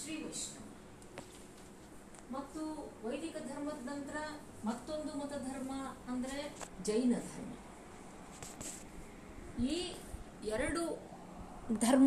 ಶ್ರೀ ವಿಷ್ಣು ಮತ್ತು ವೈದಿಕ ಧರ್ಮದ ನಂತರ ಮತ್ತೊಂದು ಮತಧರ್ಮ ಅಂದ್ರೆ ಜೈನ ಧರ್ಮ. ಈ ಎರಡು ಧರ್ಮ